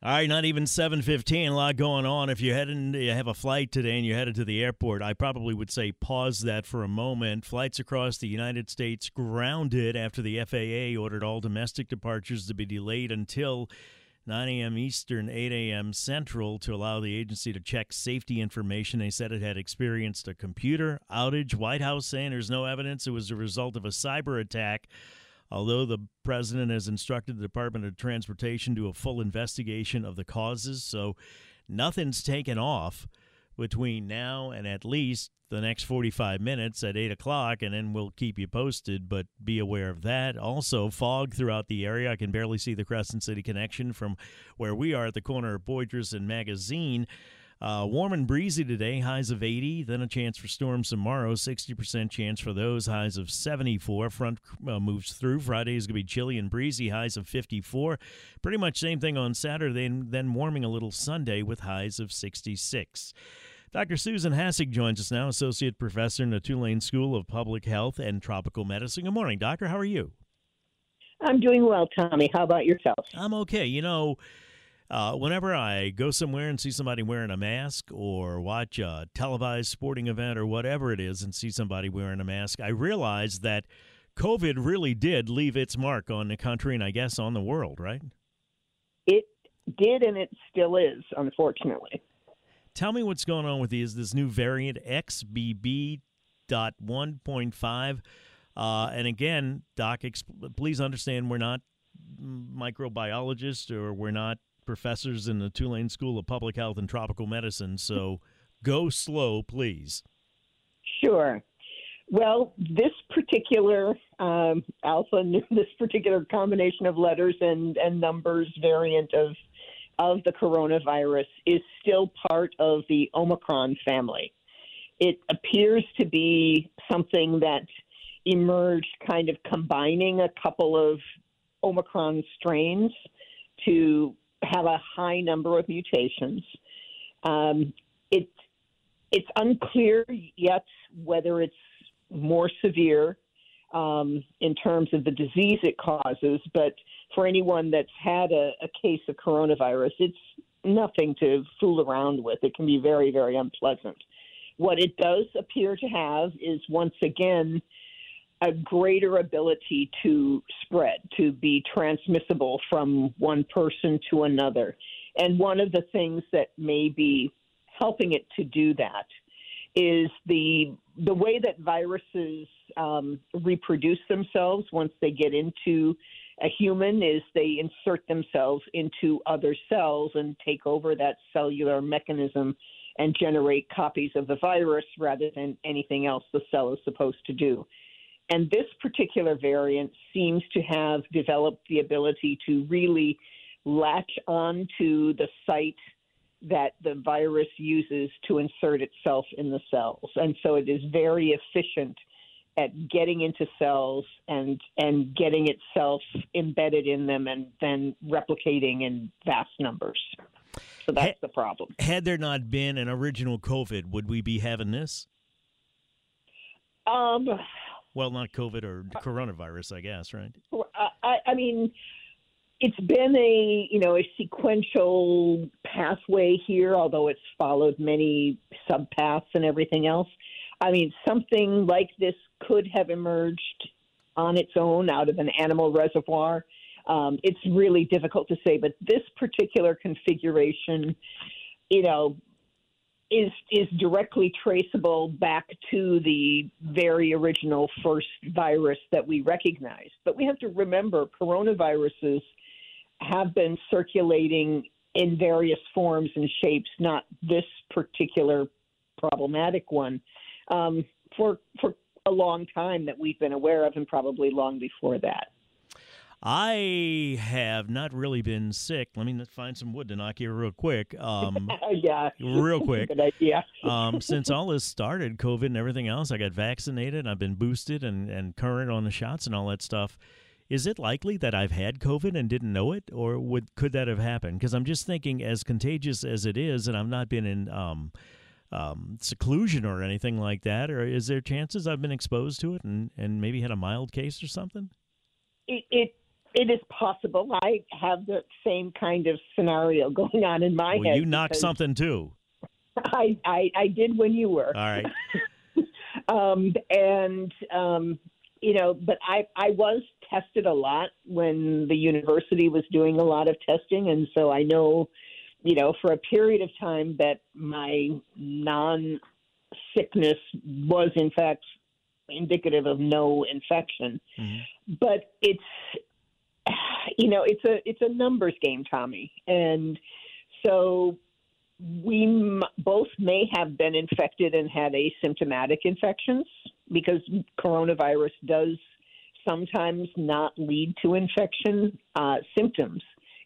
All right, not even 7:15. A lot going on. If you head in, you have a flight today and you're headed to the airport, I probably would say pause that for a moment. Flights across the United States grounded after the FAA ordered all domestic departures to be delayed until 9 a.m. Eastern, 8 a.m. Central to allow the agency to check safety information. They said it had experienced a computer outage. White House saying there's no evidence it was a result of a cyber attack although the president has instructed the Department of Transportation to a full investigation of the causes. So nothing's taken off between now and at least the next 45 minutes at 8 o'clock, and then we'll keep you posted, but be aware of that. Also, fog throughout the area. I can barely see the Crescent City connection from where we are at the corner of Poydras and Magazine. Uh, warm and breezy today, highs of 80. Then a chance for storms tomorrow, 60% chance for those, highs of 74. Front uh, moves through. Friday is going to be chilly and breezy, highs of 54. Pretty much same thing on Saturday, and then warming a little Sunday with highs of 66. Dr. Susan Hassig joins us now, Associate Professor in the Tulane School of Public Health and Tropical Medicine. Good morning, Doctor. How are you? I'm doing well, Tommy. How about yourself? I'm okay. You know, uh, whenever I go somewhere and see somebody wearing a mask or watch a televised sporting event or whatever it is and see somebody wearing a mask, I realize that COVID really did leave its mark on the country and I guess on the world, right? It did and it still is, unfortunately. Tell me what's going on with these this new variant XBB.1.5. Uh, and again, Doc, please understand we're not microbiologists or we're not professors in the Tulane School of Public Health and Tropical Medicine. So go slow, please. Sure. Well, this particular um, alpha, this particular combination of letters and, and numbers variant of of the coronavirus is still part of the Omicron family. It appears to be something that emerged kind of combining a couple of Omicron strains to have a high number of mutations. Um, it, it's unclear yet whether it's more severe um, in terms of the disease it causes, but for anyone that's had a, a case of coronavirus, it's nothing to fool around with. It can be very, very unpleasant. What it does appear to have is once again a greater ability to spread, to be transmissible from one person to another. And one of the things that may be helping it to do that is the the way that viruses um, reproduce themselves once they get into a human is they insert themselves into other cells and take over that cellular mechanism and generate copies of the virus rather than anything else the cell is supposed to do. And this particular variant seems to have developed the ability to really latch on to the site that the virus uses to insert itself in the cells. And so it is very efficient at getting into cells and and getting itself embedded in them and then replicating in vast numbers. So that's had, the problem. Had there not been an original COVID, would we be having this? Um, well, not COVID or coronavirus, I guess, right? I, I mean, it's been a you know a sequential pathway here, although it's followed many subpaths and everything else. I mean, something like this could have emerged on its own out of an animal reservoir. Um, it's really difficult to say, but this particular configuration, you know, is is directly traceable back to the very original first virus that we recognize. But we have to remember coronaviruses have been circulating in various forms and shapes, not this particular problematic one, um, for for a long time that we've been aware of, and probably long before that. I have not really been sick. Let me find some wood to knock here real quick. Um, yeah, real quick. Good idea. um, since all this started, COVID and everything else, I got vaccinated. I've been boosted and, and current on the shots and all that stuff. Is it likely that I've had COVID and didn't know it, or would could that have happened? Because I'm just thinking, as contagious as it is, and I've not been in um, um, seclusion or anything like that, or is there chances I've been exposed to it and, and maybe had a mild case or something? It, it it is possible. I have the same kind of scenario going on in my well, head. You knocked something too. I, I I did when you were. All right. um, and um, you know, but I I was tested a lot when the university was doing a lot of testing, and so I know, you know, for a period of time that my non sickness was in fact indicative of no infection. Mm-hmm. But it's you know, it's a it's a numbers game, Tommy, and so we m- both may have been infected and had asymptomatic infections because coronavirus does sometimes not lead to infection uh, symptoms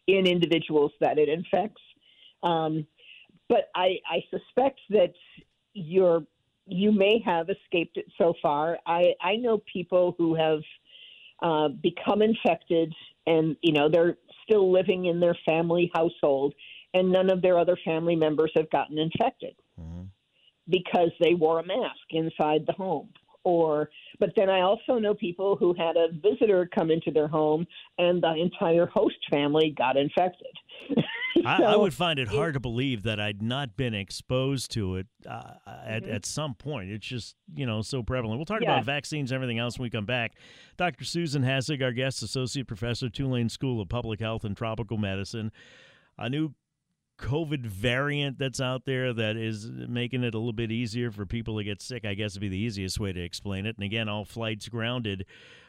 in individuals that it infects. Um, but I, I suspect that you're you may have escaped it so far. I, I know people who have uh, become infected and you know they're still living in their family household and none of their other family members have gotten infected mm-hmm. because they wore a mask inside the home or but then i also know people who had a visitor come into their home and the entire host family got infected I, So I would find it hard to believe that I'd not been exposed to it uh, at, Mhm. at some point. It's just, you know, so prevalent. We'll talk Yeah. about vaccines and everything else when we come back. Dr. Susan Hassig, our guest, Associate Professor, Tulane School of Public Health and Tropical Medicine. A new COVID variant that's out there that is making it a little bit easier for people to get sick, I guess would be the easiest way to explain it. And again, all flights grounded.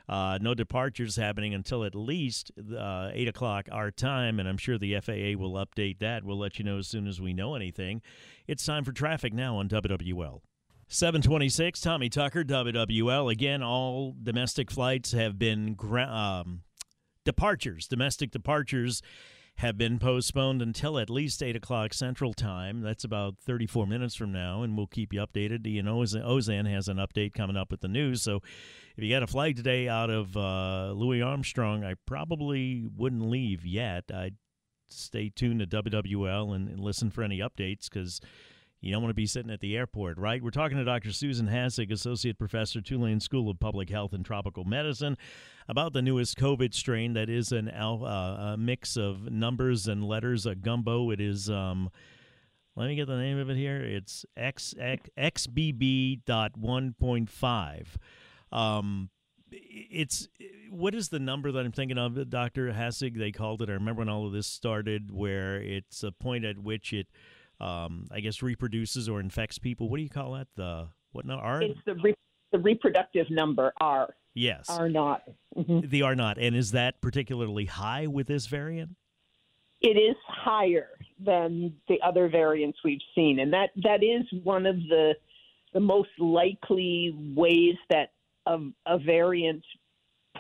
Uh, no departures happening until at least uh, 8 o'clock our time, and I'm sure the FAA will update that. We'll let you know as soon as we know anything. It's time for traffic now on WWL. 726, Tommy Tucker, WWL. Again, all domestic flights have been gra- um, departures, domestic departures have been postponed until at least 8 o'clock Central Time. That's about 34 minutes from now, and we'll keep you updated. You know, Ozan has an update coming up with the news. So if you got a flight today out of uh, Louis Armstrong, I probably wouldn't leave yet. I'd stay tuned to WWL and, and listen for any updates because you don't want to be sitting at the airport, right? We're talking to Dr. Susan Hassig, Associate Professor, Tulane School of Public Health and Tropical Medicine, about the newest COVID strain that is an al- uh, a mix of numbers and letters, a gumbo. It is, um, let me get the name of it here. It's X, X, XBB.1.5. Um, it's what is the number that I'm thinking of, Doctor Hassig? They called it. I remember when all of this started, where it's a point at which it, um, I guess, reproduces or infects people. What do you call that? The what? No, R. it's the re- the reproductive number r Yes, r naught Mhm. the R naught. And is that particularly high with this variant? it is higher than the other variants we've seen, and that that is one of the the most likely ways that a, a variant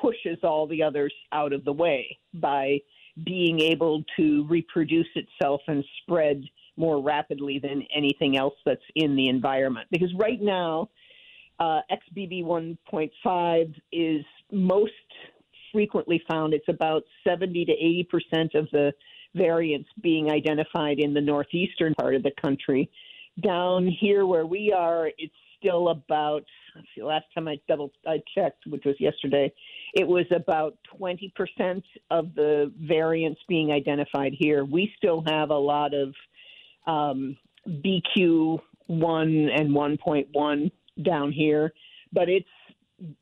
pushes all the others out of the way by being able to reproduce itself and spread more rapidly than anything else that's in the environment. Because right now, uh, XBB 1.5 is most frequently found. It's about 70 to 80 percent of the variants being identified in the northeastern part of the country. Down here where we are, it's still about. See, last time I double I checked, which was yesterday, it was about 20 percent of the variants being identified here. We still have a lot of um, BQ one and 1.1 down here, but it's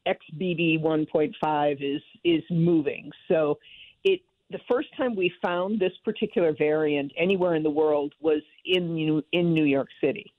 XBB 1.5 is is moving. So it the first time we found this particular variant anywhere in the world was in in New York City.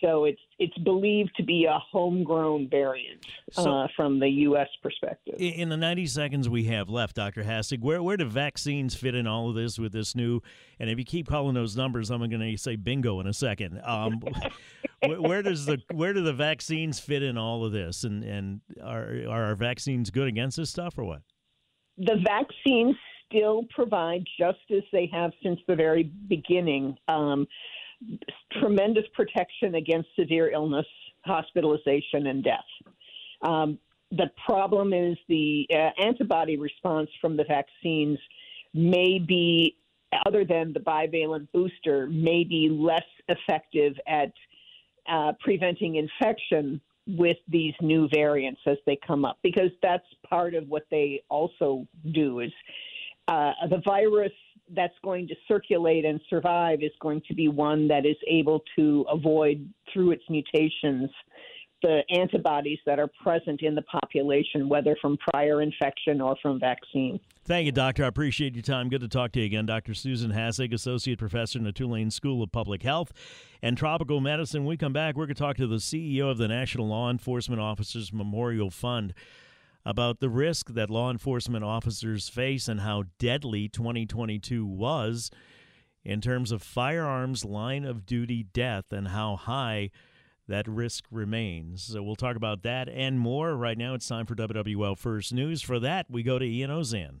So it's it's believed to be a homegrown variant So- uh, from the U.S. perspective. In- the 90 seconds we have left, Dr. Hassig, where, where do vaccines fit in all of this with this new? And if you keep calling those numbers, I'm going to say bingo in a second. Um, where, where does the where do the vaccines fit in all of this? And and are are our vaccines good against this stuff or what? the vaccines still provide, just as they have since the very beginning, um, tremendous protection against severe illness, hospitalization, and death. Um, the problem is the uh, antibody response from the vaccines may be, other than the bivalent booster, may be less effective at uh, preventing infection with these new variants as they come up, because that's part of what they also do is uh, the virus that's going to circulate and survive is going to be one that is able to avoid through its mutations the antibodies that are present in the population, whether from prior infection or from vaccine. Thank you, Doctor. I appreciate your time. Good to talk to you again. Dr. Susan Hassig, Associate Professor in the Tulane School of Public Health and Tropical Medicine. When we come back, we're going to talk to the CEO of the National Law Enforcement Officers Memorial Fund about the risk that law enforcement officers face and how deadly 2022 was in terms of firearms line of duty death and how high that risk remains. So we'll talk about that and more. Right now, it's time for WWL First News. For that, we go to Ian Ozan.